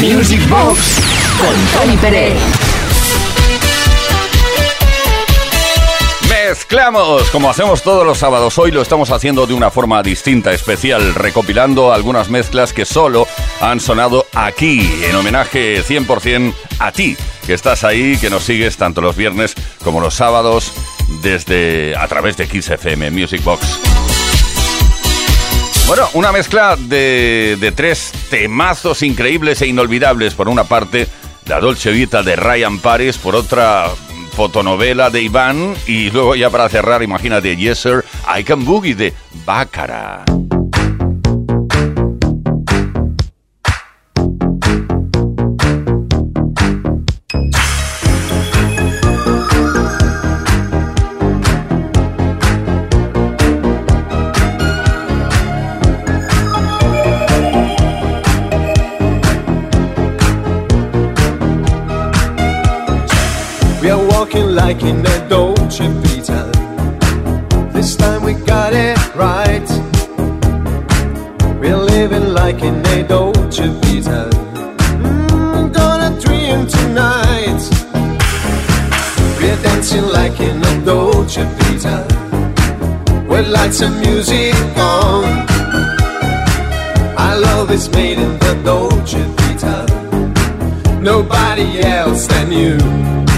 Music Box con Tony Pérez. Mezclamos como hacemos todos los sábados. Hoy lo estamos haciendo de una forma distinta, especial, recopilando algunas mezclas que solo han sonado aquí, en homenaje 100% a ti, que estás ahí, que nos sigues tanto los viernes como los sábados desde a través de XFM Music Box. Bueno, una mezcla de, de tres temazos increíbles e inolvidables. Por una parte, la Dolce Vita de Ryan Paris, por otra, fotonovela de Iván y luego ya para cerrar, imagínate, Yes Sir, I Can Boogie de Bácara. Like in a Dolce Vita. This time we got it right. We're living like in a Dolce Vita. Mm, gonna dream tonight. We're dancing like in a Dolce Vita. With lights and music on. Our love is made in the Dolce Vita. Nobody else than you.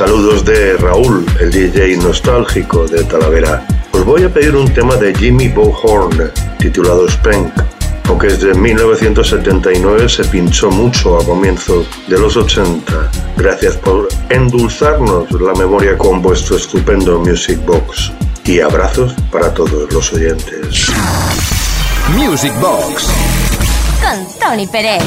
Saludos de Raúl, el DJ nostálgico de Talavera. Os voy a pedir un tema de Jimmy Bohorn titulado Spank. Aunque desde 1979 se pinchó mucho a comienzos de los 80. Gracias por endulzarnos la memoria con vuestro estupendo Music Box. Y abrazos para todos los oyentes. Music Box. Con Tony Pérez.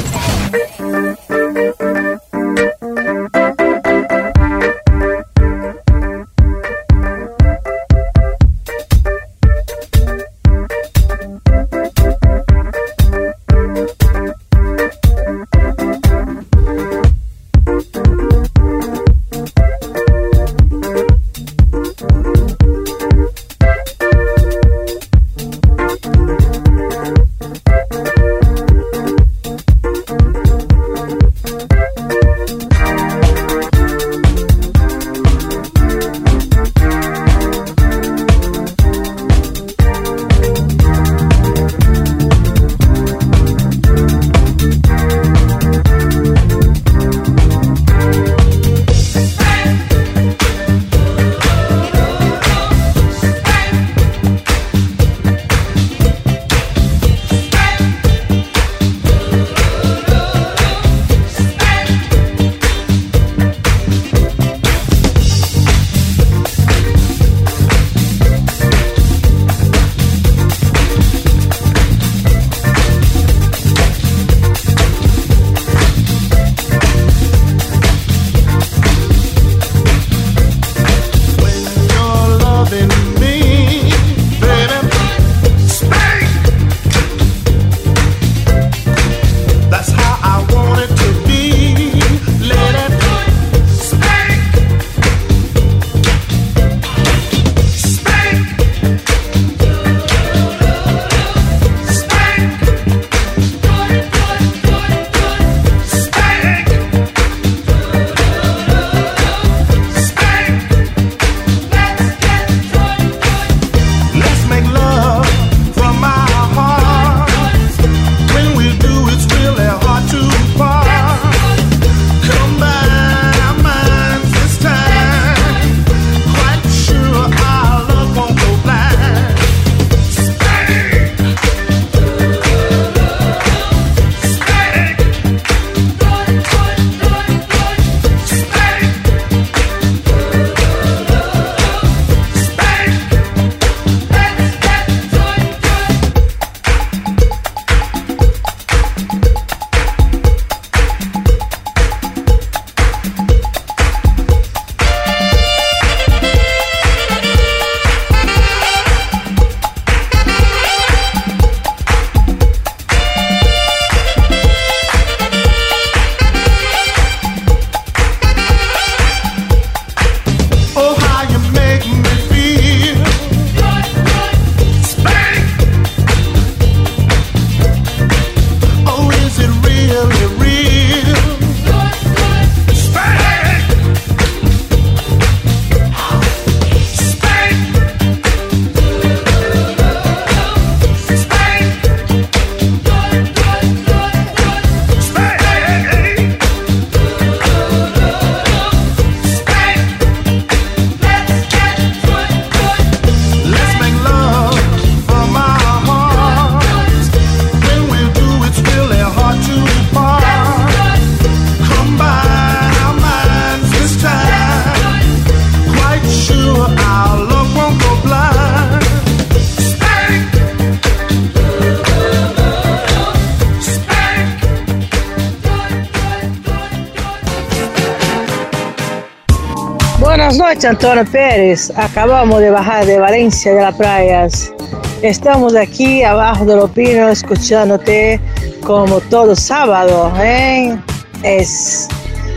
Antonio Pérez. Acabamos de bajar de Valencia de las playas. Estamos aquí abajo de los pinos escuchándote como todo sábado. ¿eh? Es,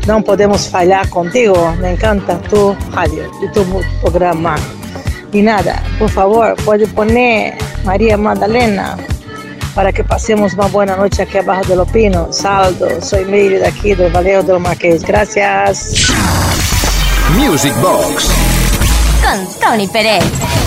no podemos fallar contigo. Me encanta tu radio y tu programa. Y nada, por favor, puede poner María Magdalena para que pasemos una buena noche aquí abajo de los pinos. Saldo, soy Miri de aquí del Valeo de los Marqués. Gracias. Music Box. Con Tony Pérez.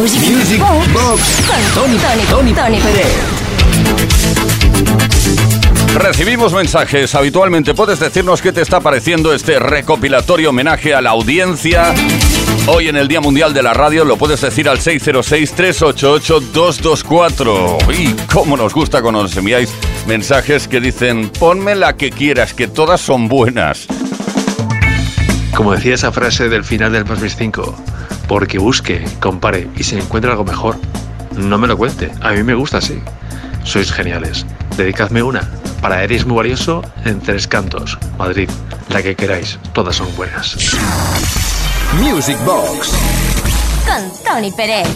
Music, Music Box, Box con Tony, Tony, Tony, Tony Recibimos mensajes habitualmente. ¿Puedes decirnos qué te está pareciendo este recopilatorio homenaje a la audiencia? Hoy en el Día Mundial de la Radio lo puedes decir al 606-388-224. Y cómo nos gusta cuando nos enviáis mensajes que dicen, ponme la que quieras, que todas son buenas. Como decía esa frase del final del Más 5, porque busque, compare y se encuentre algo mejor. No me lo cuente, a mí me gusta así. Sois geniales. Dedicadme una. Para Eres muy valioso en Tres Cantos, Madrid. La que queráis, todas son buenas. Music Box. Con Tony Pérez.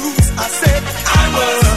I said I would.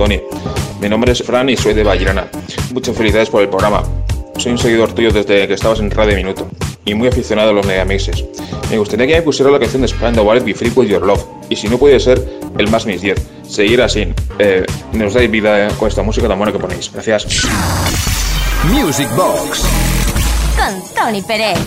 Tony. Mi nombre es Fran y soy de Vallirana. Muchas felicidades por el programa. Soy un seguidor tuyo desde que estabas en Radio Minuto y muy aficionado a los megamixes. Me gustaría que me pusiera la canción de Spandau Ballet y Free With Your Love, y si no puede ser, el más mis 10. Seguir así. Eh, nos dais vida eh, con esta música tan buena que ponéis. Gracias. Music Box con Tony Pérez.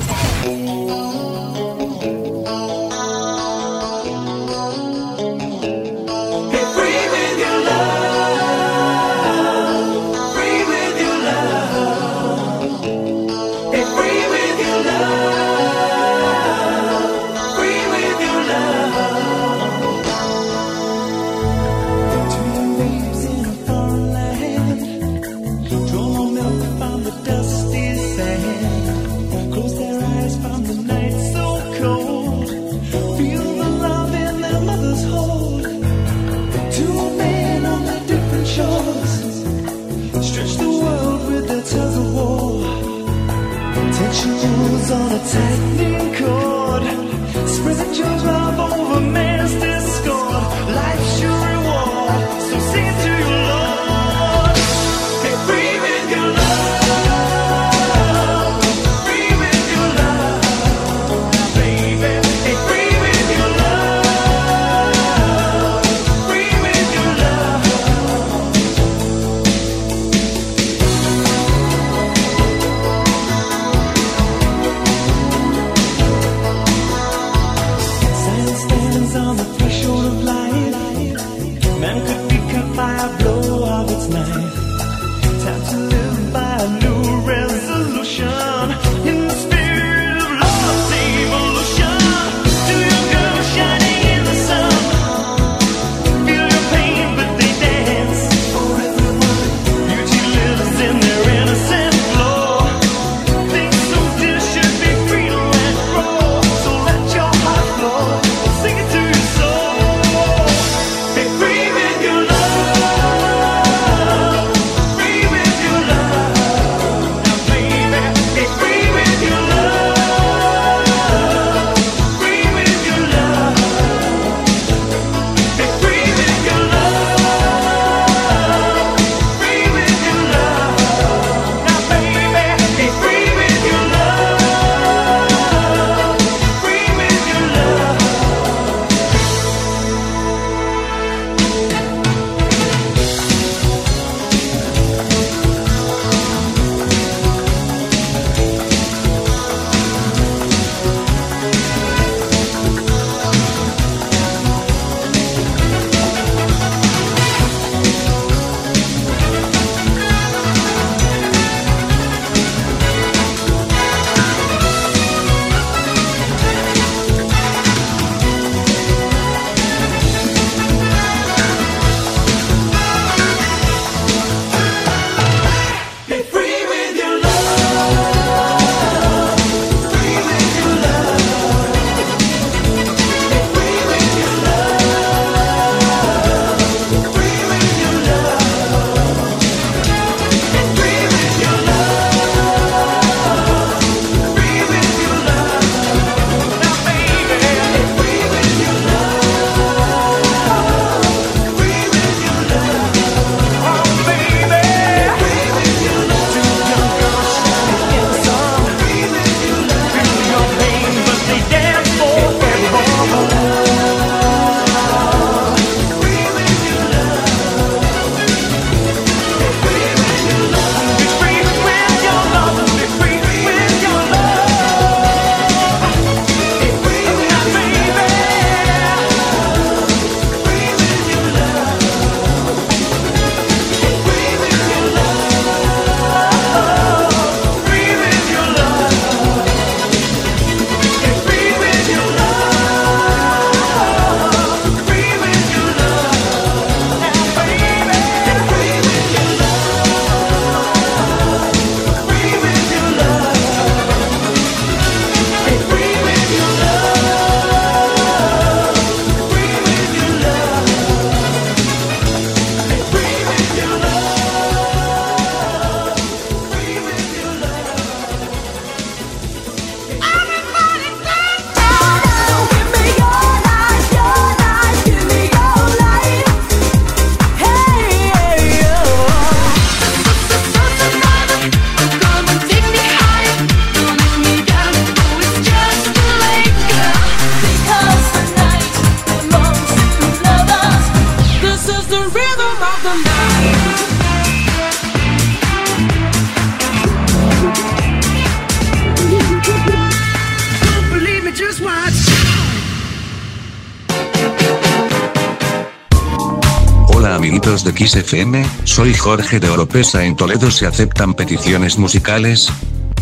Favoritos de Kiss FM, soy Jorge de Oropesa en Toledo. ¿Se aceptan peticiones musicales?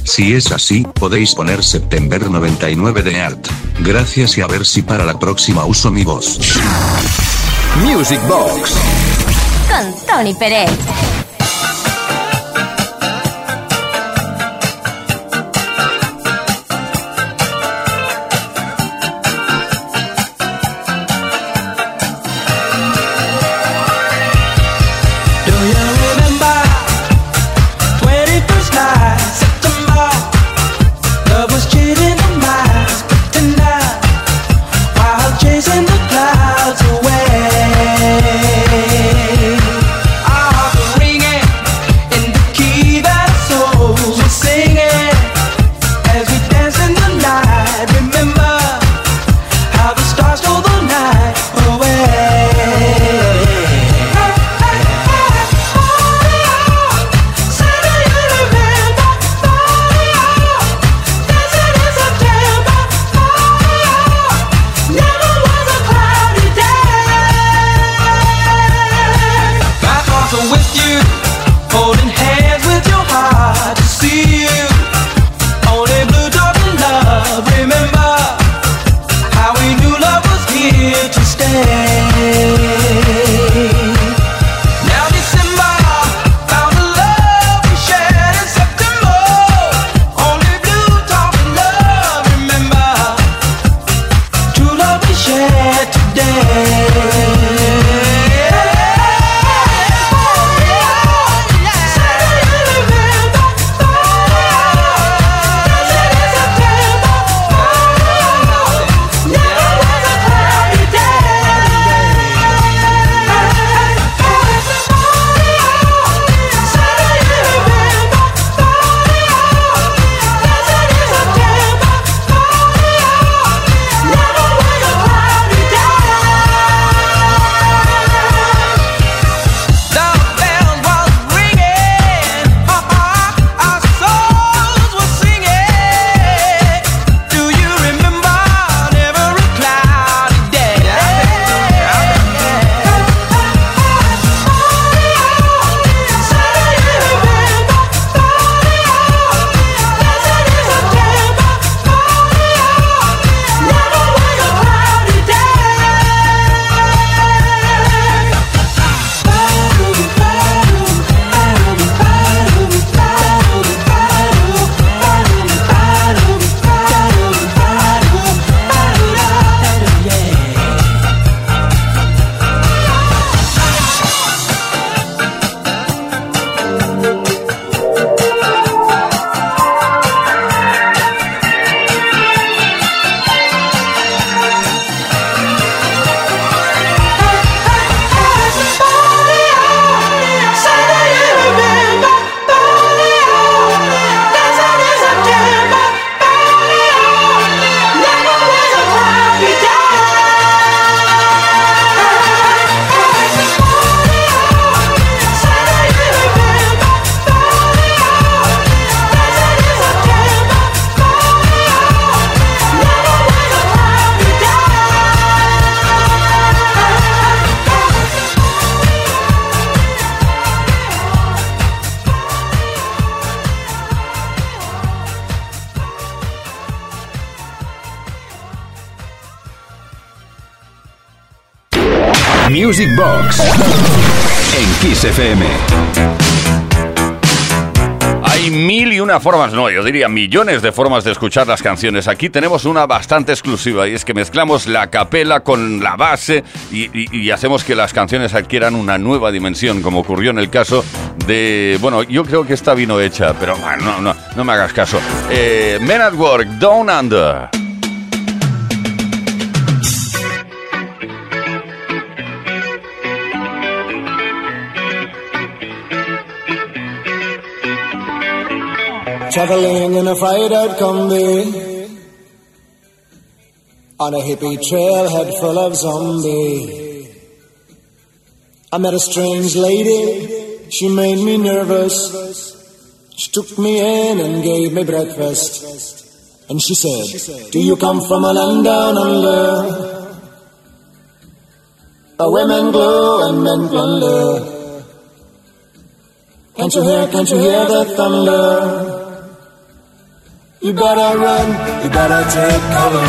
Si es así, podéis poner September 99 de Art. Gracias y a ver si para la próxima uso mi voz. Music Box. Con Tony Pérez. Box. En Kiss FM. Hay mil y una formas, no, yo diría millones de formas de escuchar las canciones. Aquí tenemos una bastante exclusiva y es que mezclamos la capela con la base y, hacemos que las canciones adquieran una nueva dimensión, como ocurrió en el caso de... Bueno, yo creo que esta vino hecha, pero bueno, no, no, no me hagas caso. Eh, Men at Work, Down Under. Traveling in a fried out Combi On a hippie trailhead full of zombie I met a strange lady, she made me nervous She took me in and gave me breakfast And she said, Do you come from a land down under? Uh, women glow and men plunder. Can't you hear, can't you hear the thunder? You better run, you better take cover.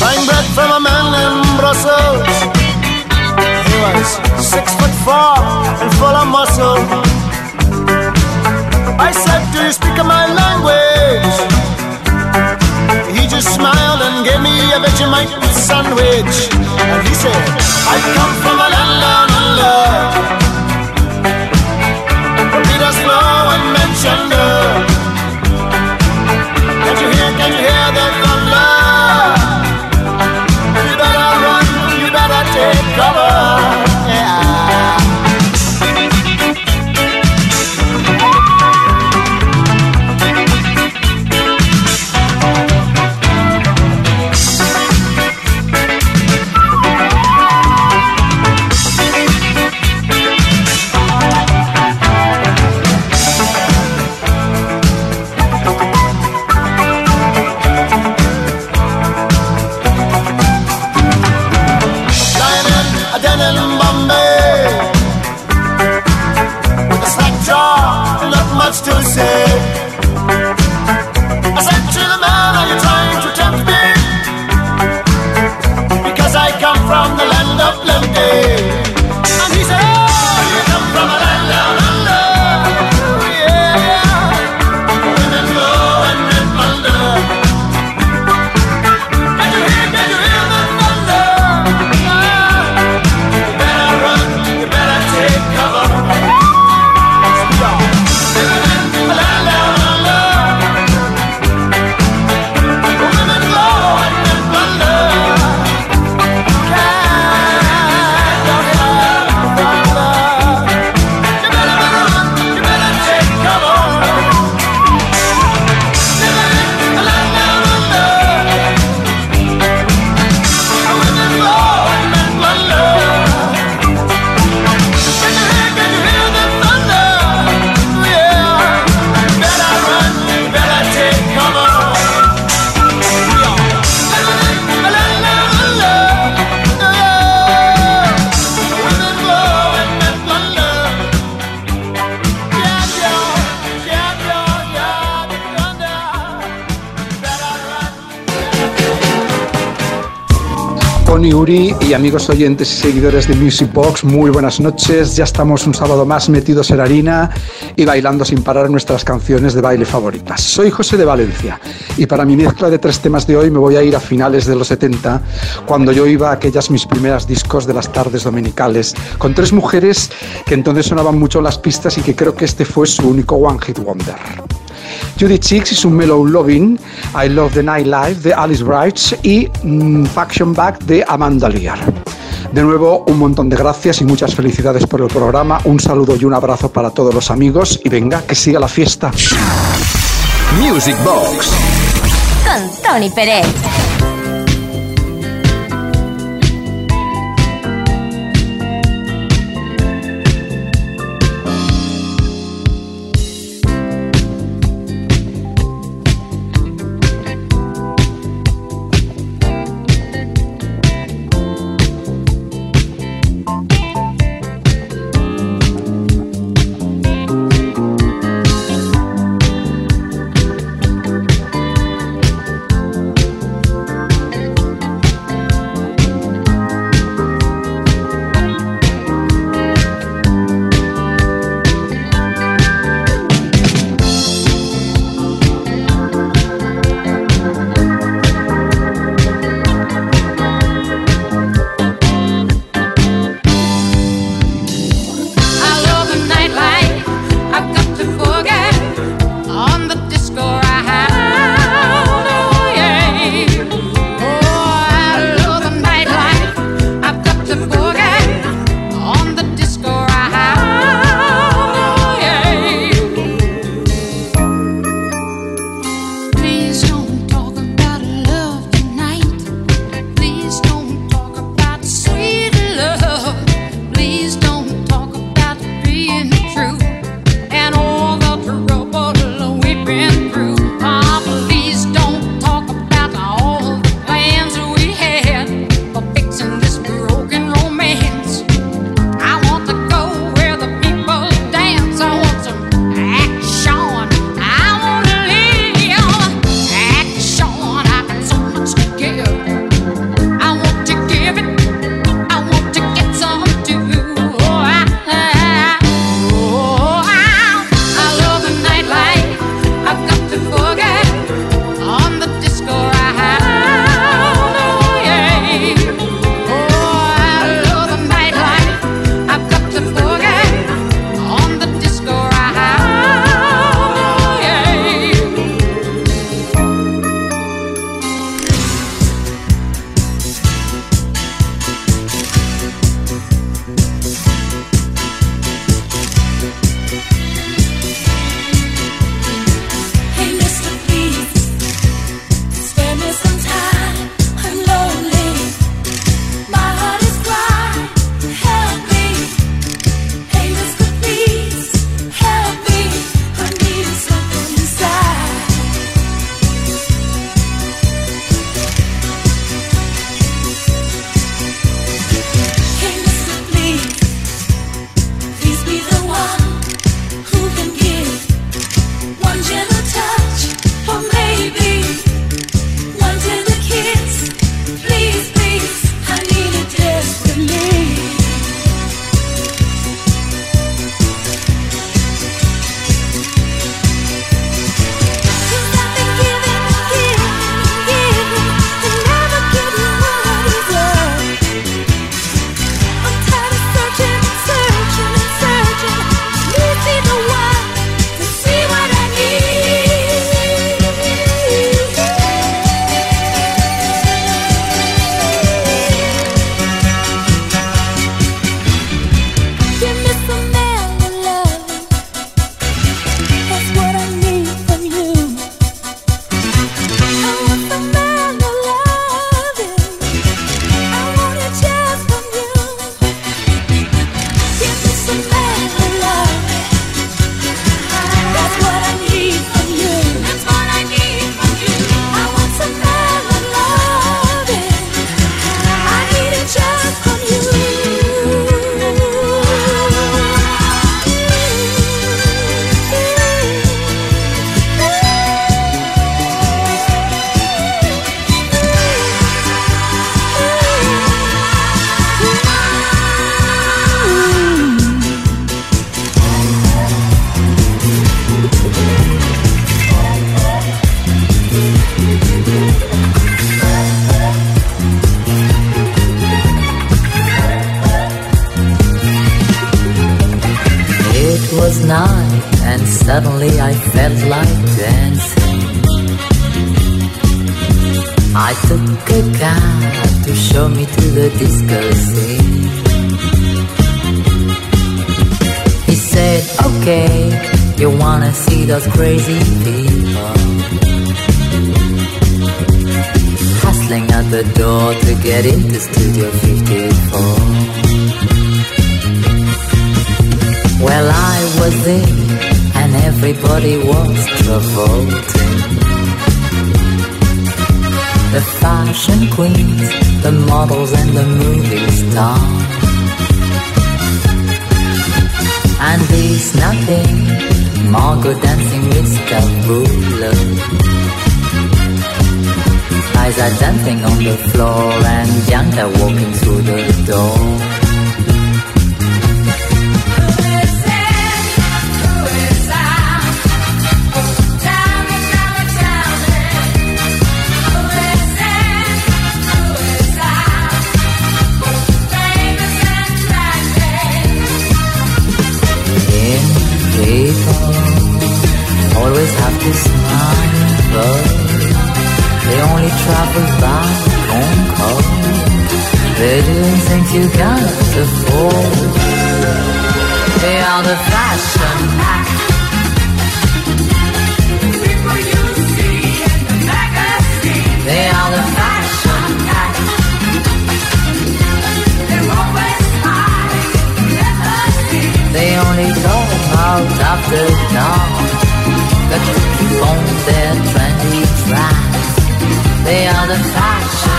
Buying bread from a man in Brussels. He was six foot four and full of muscle. I said, Do you speak my language? He smiled and gave me a Vegemite sandwich. And he said, I come from a land down under. Where Peter's flow and mentioned. Y amigos oyentes y seguidores de Music Box, muy buenas noches. Ya estamos un sábado más metidos en harina y bailando sin parar nuestras canciones de baile favoritas. Soy José de Valencia y para mi mezcla de tres temas de hoy me voy a ir a finales de los 70, cuando yo iba a aquellas mis primeras discos de las tardes dominicales, con tres mujeres que entonces sonaban mucho las pistas y que creo que este fue su único One Hit Wonder. Judy Chicks y su Mellow Loving, I Love the Nightlife de Alice Bright y mm, Faction Back de Amanda Lear. De nuevo, un montón de gracias y muchas felicidades por el programa. Un saludo y un abrazo para todos los amigos y venga, que siga la fiesta. Music Box Con Tony Pérez. Dancing on the floor And Bianca walking through the door. In always have to smile, They're doing things you can't afford. They are the fashion pack. They are the fashion pack. They only go out after dark. Got to keep on their trendy track. They are the fashion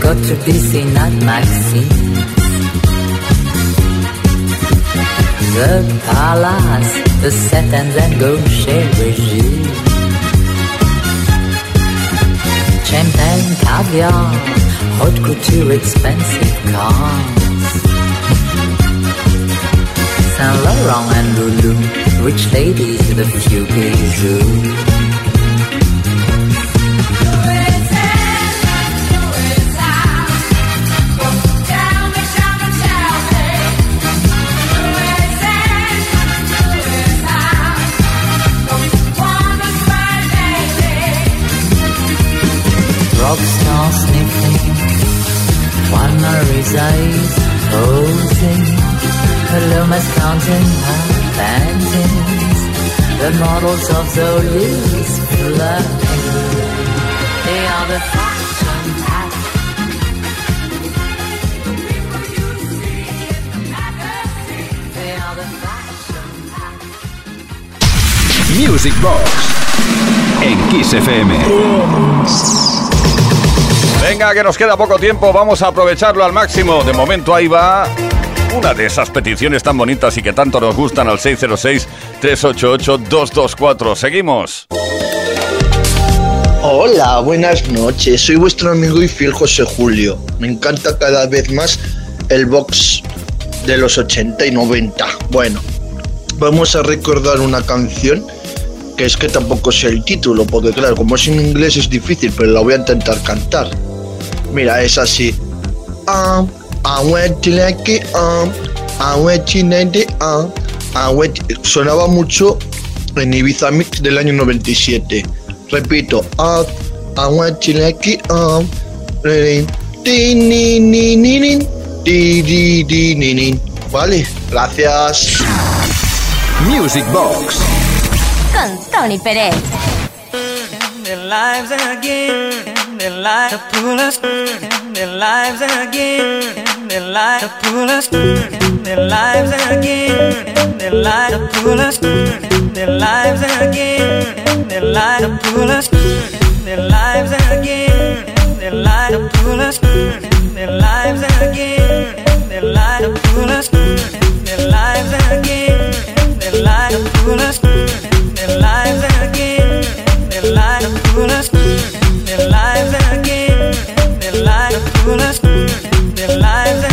got to be seen at Maxine. The palace, the set and then go chez Brigitte. Champagne, caviar, haute couture, expensive cars. Saint Laurent and Lulu, rich ladies with a few bijoux. Luma's counting her panties. The models of Zoli's flirting. They are the fashion pack. They are the fashion Music Box en Kiss FM. Venga, que nos queda poco tiempo, vamos a aprovecharlo al máximo. De momento ahí va una de esas peticiones tan bonitas y que tanto nos gustan al 606-388-224. Seguimos. Hola, buenas noches. Soy vuestro amigo y fiel José Julio. Me encanta cada vez más el box de los 80 y 90. Bueno, vamos a recordar una canción que es que tampoco sé el título, porque claro, como es en inglés es difícil, pero la voy a intentar cantar. Mira, es así. Um, I went to like it, um, I went to like it, um, I went- Sonaba mucho en Ibiza Mix del año 97. Repito, ah, um, di, di, di, ni, ni. Vale, gracias. Music Box. Con Tony Pérez. Their lives again, their lives to pull us, their lives again, their lives to pull us, their lives again, their lives to pull us, their lives again, their lives to pull us, their lives again, their lives to pull us, their lives again, their lives to pull us, their lives again, their lives to pull us, their lives again, life again, and their life again, and their life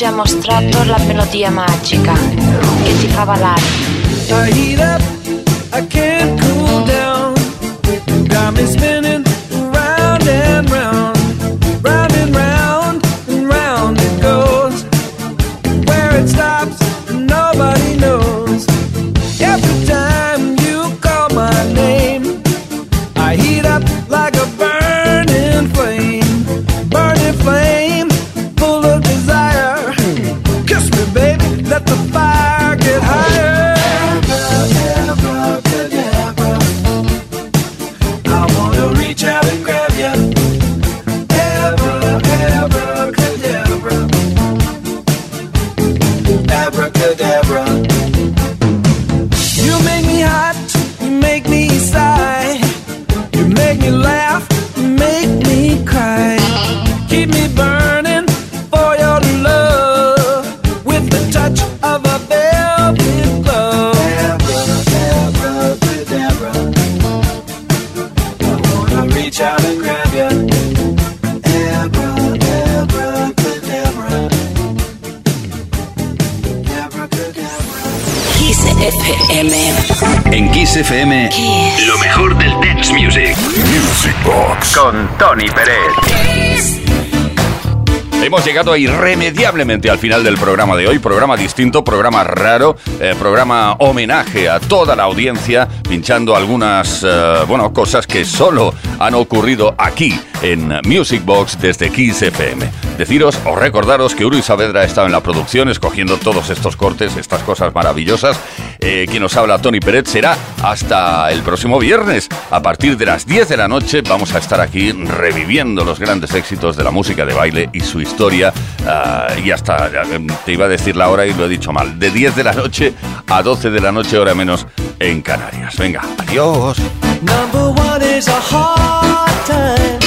già mostrato la melodia magica irremediablemente al final del programa de hoy, programa distinto, programa raro, eh, programa homenaje a toda la audiencia, pinchando algunas, eh, bueno, cosas que solo han ocurrido aquí en Music Box desde Kiss FM. Deciros o recordaros que Uri Saavedra ha estado en la producción escogiendo todos estos cortes, estas cosas maravillosas. Eh, quien nos habla, Tony Pérez, será hasta el próximo viernes. A partir de las 10 de la noche vamos a estar aquí reviviendo los grandes éxitos de la música de baile y su historia. Ah, y hasta, em, te iba a decir la hora y lo he dicho mal, de 10 de la noche a 12 de la noche, hora menos, en Canarias. Venga, adiós. Is a hard time.